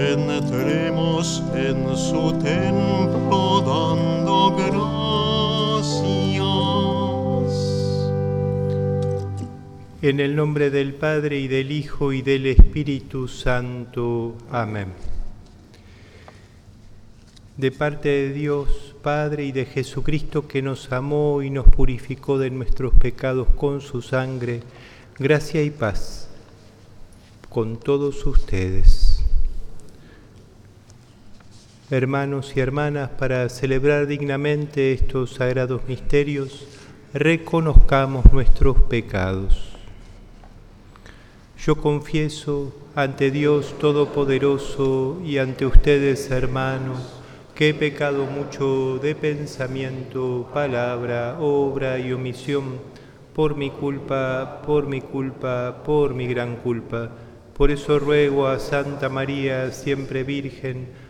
entremos en su templo dando gracias. En el nombre del Padre y del Hijo y del Espíritu Santo. Amén. De parte de Dios Padre y de Jesucristo que nos amó y nos purificó de nuestros pecados con su sangre, gracia y paz con todos ustedes. Hermanos y hermanas, para celebrar dignamente estos sagrados misterios, reconozcamos nuestros pecados. Yo confieso ante Dios Todopoderoso y ante ustedes, hermanos, que he pecado mucho de pensamiento, palabra, obra y omisión, por mi culpa, por mi culpa, por mi gran culpa. Por eso ruego a Santa María, siempre Virgen,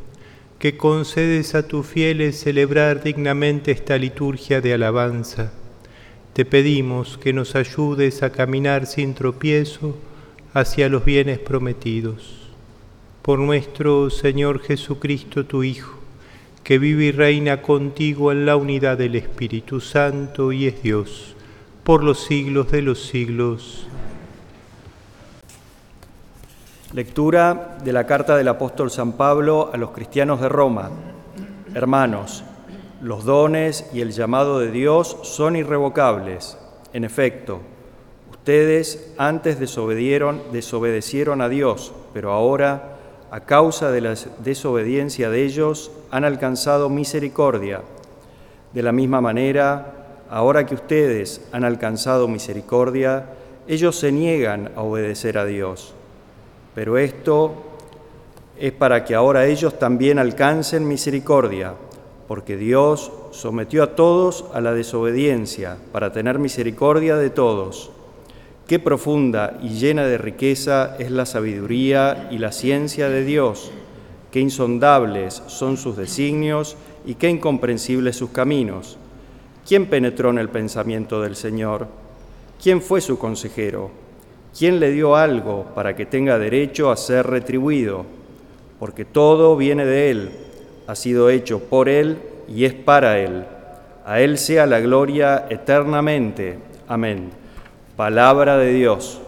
que concedes a tus fieles celebrar dignamente esta liturgia de alabanza, te pedimos que nos ayudes a caminar sin tropiezo hacia los bienes prometidos por nuestro Señor Jesucristo, tu Hijo, que vive y reina contigo en la unidad del Espíritu Santo y es Dios, por los siglos de los siglos. Lectura de la carta del apóstol San Pablo a los cristianos de Roma. Hermanos, los dones y el llamado de Dios son irrevocables. En efecto, ustedes antes desobedieron, desobedecieron a Dios, pero ahora a causa de la desobediencia de ellos, han alcanzado misericordia. De la misma manera, ahora que ustedes han alcanzado misericordia, ellos se niegan a obedecer a Dios. Pero esto es para que ahora ellos también alcancen misericordia, porque Dios sometió a todos a la desobediencia para tener misericordia de todos. Qué profunda y llena de riqueza es la sabiduría y la ciencia de Dios, qué insondables son sus designios y qué incomprensibles sus caminos. ¿Quién penetró en el pensamiento del Señor? ¿Quién fue su consejero? ¿Quién le dio algo para que tenga derecho a ser retribuido? Porque todo viene de Él, ha sido hecho por Él y es para Él. A Él sea la gloria eternamente. Amén. Palabra de Dios.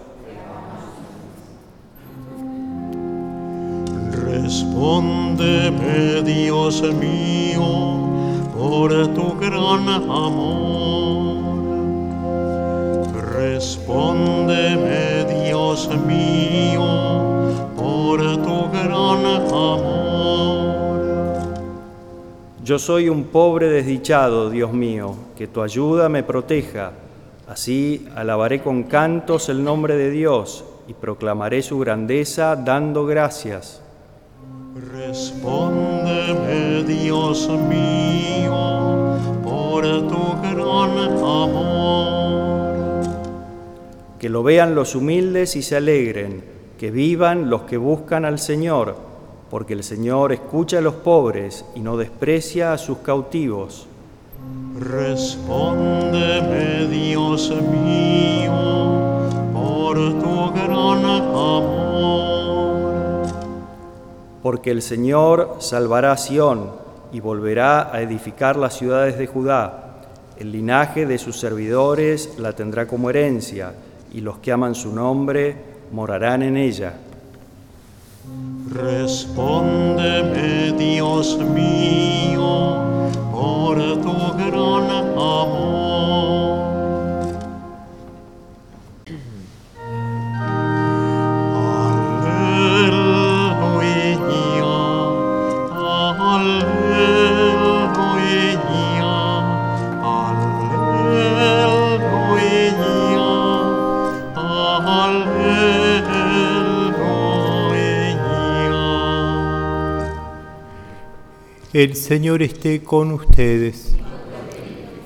Respóndeme, Dios mío, por tu gran amor. Respóndeme, Dios mío, por tu gran amor. Yo soy un pobre desdichado, Dios mío, que tu ayuda me proteja Así alabaré con cantos el nombre de Dios y proclamaré su grandeza dando gracias. Respóndeme, Dios mío, por tu gran amor. Que lo vean los humildes y se alegren, que vivan los que buscan al Señor, porque el Señor escucha a los pobres y no desprecia a sus cautivos. Respóndeme, Dios mío, por tu gran amor. Porque el Señor salvará a Sión y volverá a edificar las ciudades de Judá. El linaje de sus servidores la tendrá como herencia, y los que aman su nombre morarán en ella. Respóndeme, Dios mío, por tu gran amor. El Señor esté con ustedes.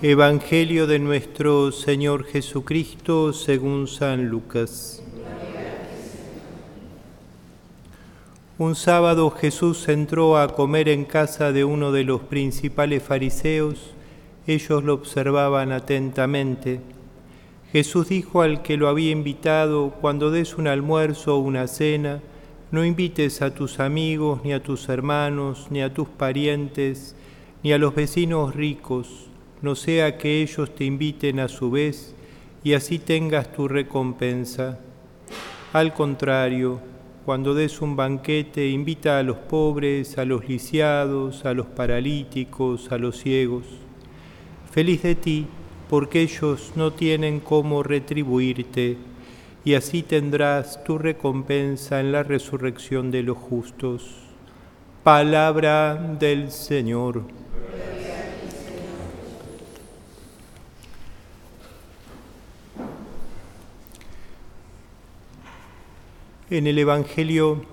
Evangelio de nuestro Señor Jesucristo según San Lucas. Un sábado Jesús entró a comer en casa de uno de los principales fariseos. Ellos lo observaban atentamente. Jesús dijo al que lo había invitado, cuando des un almuerzo o una cena, no invites a tus amigos, ni a tus hermanos, ni a tus parientes, ni a los vecinos ricos, no sea que ellos te inviten a su vez y así tengas tu recompensa. Al contrario, cuando des un banquete, invita a los pobres, a los lisiados, a los paralíticos, a los ciegos. Feliz de ti, porque ellos no tienen cómo retribuirte, y así tendrás tu recompensa en la resurrección de los justos. Palabra del Señor. En el Evangelio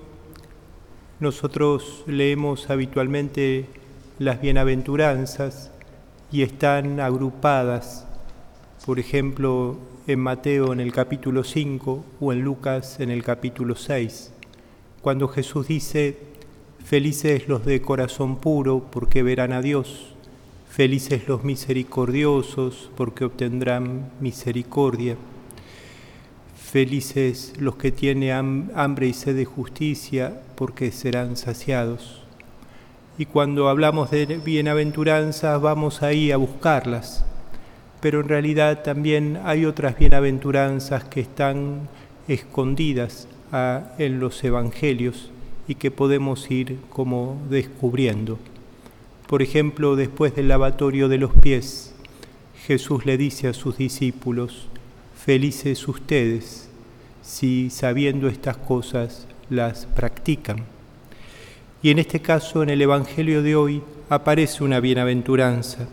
nosotros leemos habitualmente las bienaventuranzas y están agrupadas, por ejemplo, en Mateo en el capítulo 5 o en Lucas en el capítulo 6, cuando Jesús dice, felices los de corazón puro porque verán a Dios, felices los misericordiosos porque obtendrán misericordia. Felices los que tienen hambre y sed de justicia, porque serán saciados. Y cuando hablamos de bienaventuranzas, vamos ahí a buscarlas. Pero en realidad también hay otras bienaventuranzas que están escondidas ah, en los evangelios y que podemos ir como descubriendo. Por ejemplo, después del lavatorio de los pies, Jesús le dice a sus discípulos, felices ustedes si sabiendo estas cosas las practican. Y en este caso, en el Evangelio de hoy, aparece una bienaventuranza.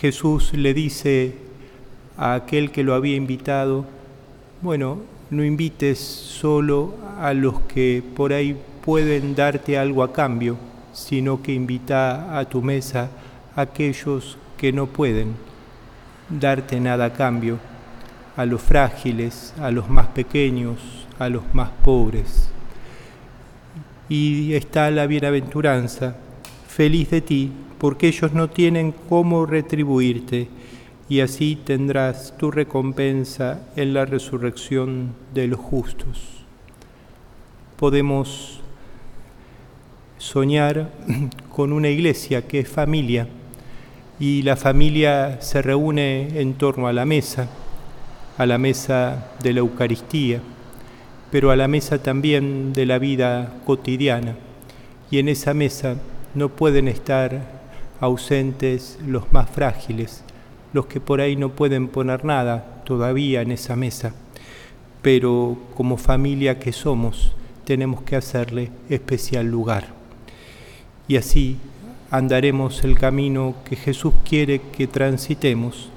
Jesús le dice a aquel que lo había invitado, bueno, no invites solo a los que por ahí pueden darte algo a cambio, sino que invita a tu mesa a aquellos que no pueden darte nada a cambio a los frágiles, a los más pequeños, a los más pobres. Y está la bienaventuranza, feliz de ti, porque ellos no tienen cómo retribuirte, y así tendrás tu recompensa en la resurrección de los justos. Podemos soñar con una iglesia que es familia, y la familia se reúne en torno a la mesa a la mesa de la Eucaristía, pero a la mesa también de la vida cotidiana. Y en esa mesa no pueden estar ausentes los más frágiles, los que por ahí no pueden poner nada todavía en esa mesa, pero como familia que somos tenemos que hacerle especial lugar. Y así andaremos el camino que Jesús quiere que transitemos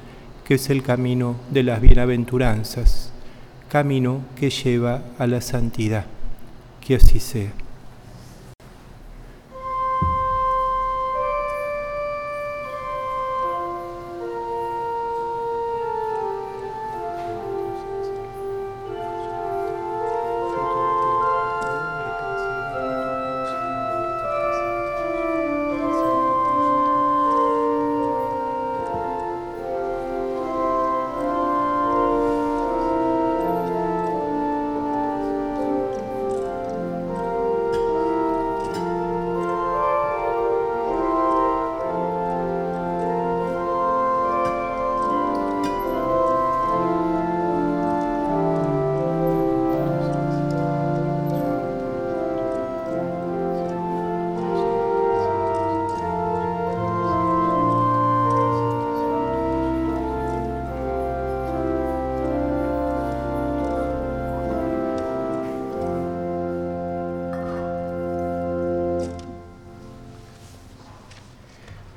que es el camino de las bienaventuranzas, camino que lleva a la santidad. Que así sea.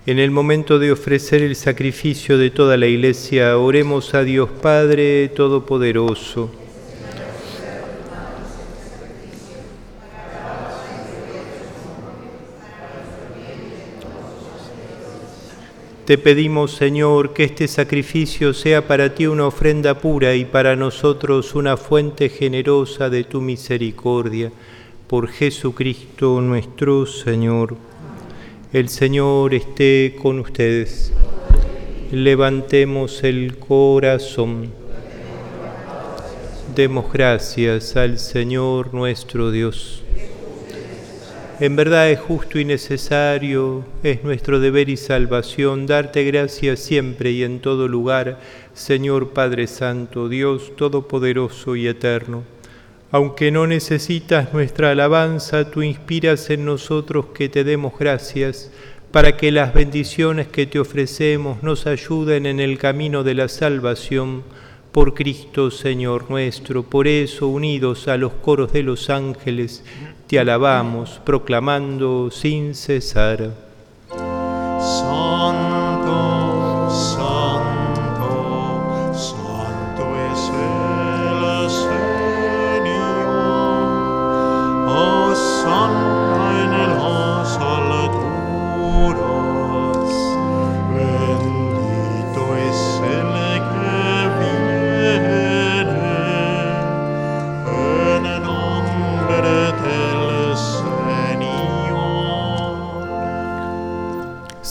En el momento de ofrecer el sacrificio de toda la Iglesia, oremos a Dios Padre Todopoderoso. Te pedimos, Señor, que este sacrificio sea para ti una ofrenda pura y para nosotros una fuente generosa de tu misericordia por Jesucristo nuestro Señor. El Señor esté con ustedes. Levantemos el corazón. Demos gracias al Señor nuestro Dios. En verdad es justo y necesario, es nuestro deber y salvación darte gracias siempre y en todo lugar, Señor Padre Santo, Dios Todopoderoso y Eterno. Aunque no necesitas nuestra alabanza, tú inspiras en nosotros que te demos gracias para que las bendiciones que te ofrecemos nos ayuden en el camino de la salvación por Cristo Señor nuestro. Por eso, unidos a los coros de los ángeles, te alabamos, proclamando sin cesar.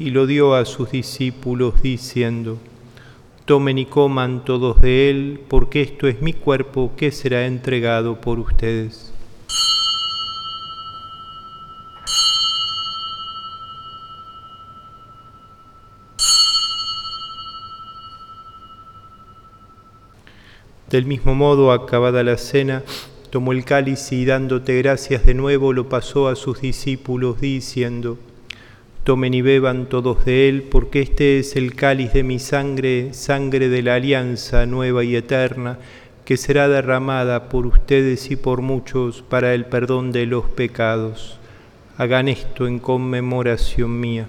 y lo dio a sus discípulos, diciendo, Tomen y coman todos de él, porque esto es mi cuerpo que será entregado por ustedes. Del mismo modo, acabada la cena, tomó el cáliz y dándote gracias de nuevo lo pasó a sus discípulos, diciendo, Tomen y beban todos de él, porque este es el cáliz de mi sangre, sangre de la alianza nueva y eterna, que será derramada por ustedes y por muchos para el perdón de los pecados. Hagan esto en conmemoración mía.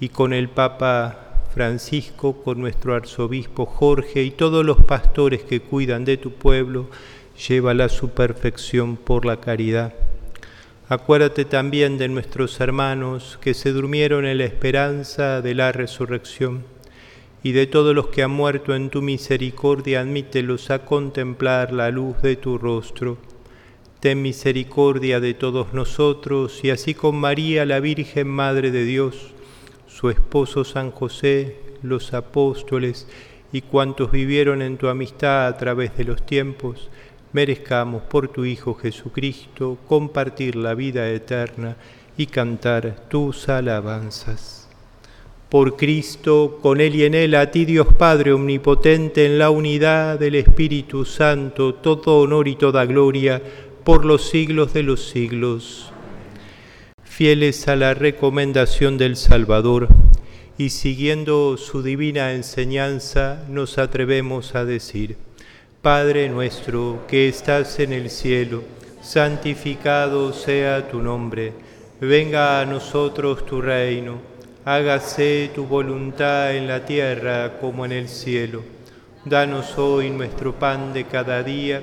y con el Papa Francisco, con nuestro arzobispo Jorge y todos los pastores que cuidan de tu pueblo, llévala a su perfección por la caridad. Acuérdate también de nuestros hermanos que se durmieron en la esperanza de la resurrección, y de todos los que han muerto en tu misericordia, admítelos a contemplar la luz de tu rostro. Ten misericordia de todos nosotros, y así con María, la Virgen Madre de Dios, su esposo San José, los apóstoles y cuantos vivieron en tu amistad a través de los tiempos, merezcamos por tu Hijo Jesucristo compartir la vida eterna y cantar tus alabanzas. Por Cristo, con Él y en Él, a ti Dios Padre Omnipotente, en la unidad del Espíritu Santo, todo honor y toda gloria, por los siglos de los siglos fieles a la recomendación del Salvador y siguiendo su divina enseñanza, nos atrevemos a decir, Padre nuestro que estás en el cielo, santificado sea tu nombre, venga a nosotros tu reino, hágase tu voluntad en la tierra como en el cielo. Danos hoy nuestro pan de cada día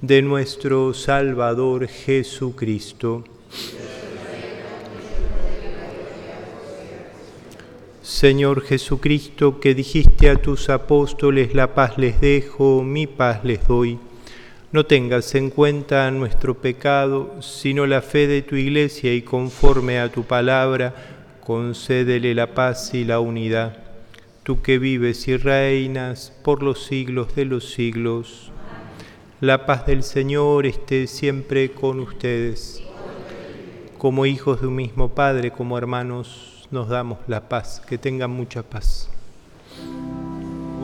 nuestro Salvador Jesucristo. Señor Jesucristo, que dijiste a tus apóstoles, la paz les dejo, mi paz les doy. No tengas en cuenta nuestro pecado, sino la fe de tu iglesia y conforme a tu palabra, concédele la paz y la unidad. Tú que vives y reinas por los siglos de los siglos. La paz del Señor esté siempre con ustedes. Como hijos de un mismo Padre, como hermanos, nos damos la paz, que tengan mucha paz.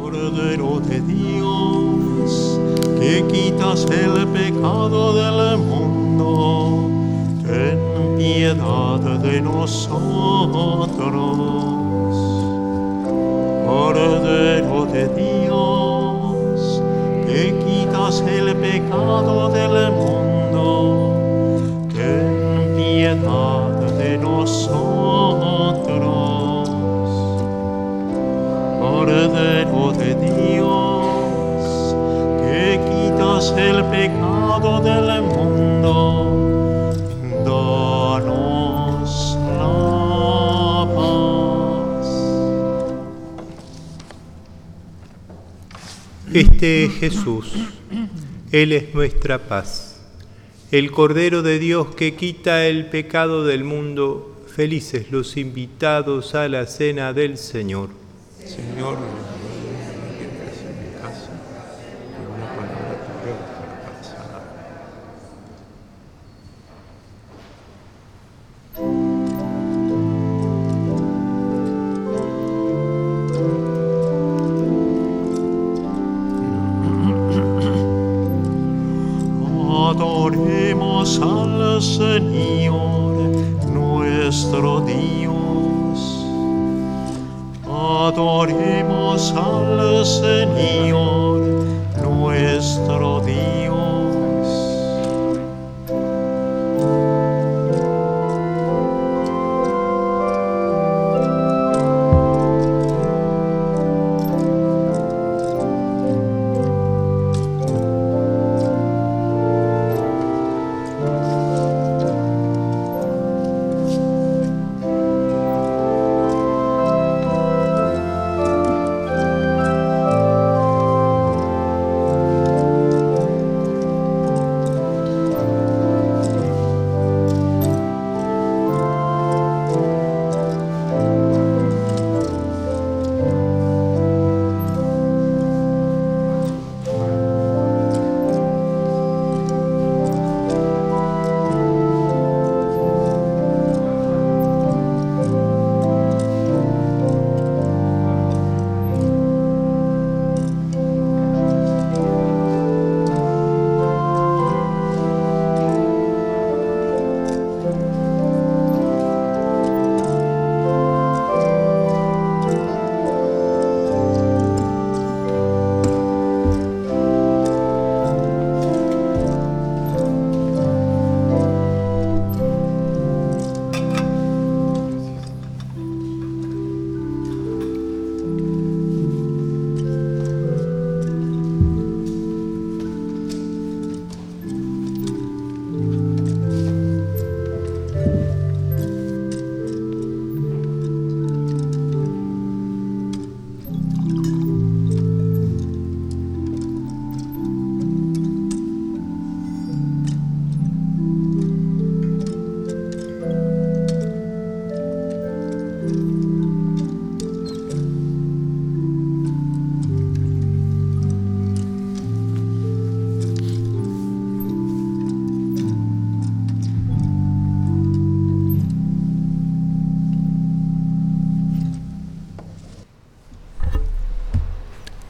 Cordero de Dios, que quitas el pecado del mundo, ten piedad de nosotros. Cordero de Dios, que quitas el pecado del mundo, ten piedad de nosotros. Cordero de Dios, que quitas el pecado del mundo, danos la paz. Este es Jesús, Él es nuestra paz. El Cordero de Dios que quita el pecado del mundo, felices los invitados a la cena del Señor. Señor,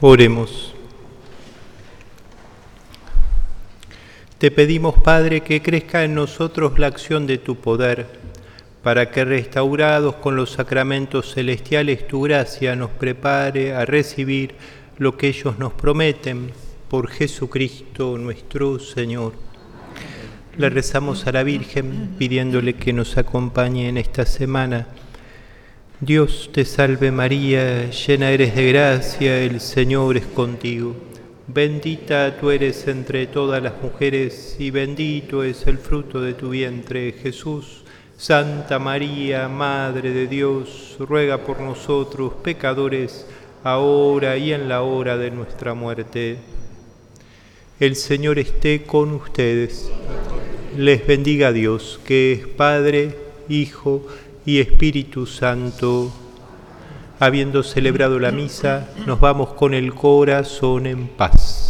Oremos. Te pedimos, Padre, que crezca en nosotros la acción de tu poder, para que restaurados con los sacramentos celestiales tu gracia nos prepare a recibir lo que ellos nos prometen por Jesucristo nuestro Señor. Le rezamos a la Virgen pidiéndole que nos acompañe en esta semana. Dios te salve María, llena eres de gracia, el Señor es contigo. Bendita tú eres entre todas las mujeres y bendito es el fruto de tu vientre, Jesús. Santa María, Madre de Dios, ruega por nosotros pecadores, ahora y en la hora de nuestra muerte. El Señor esté con ustedes. Les bendiga Dios, que es Padre, Hijo y Espíritu Santo. Habiendo celebrado la misa, nos vamos con el corazón en paz.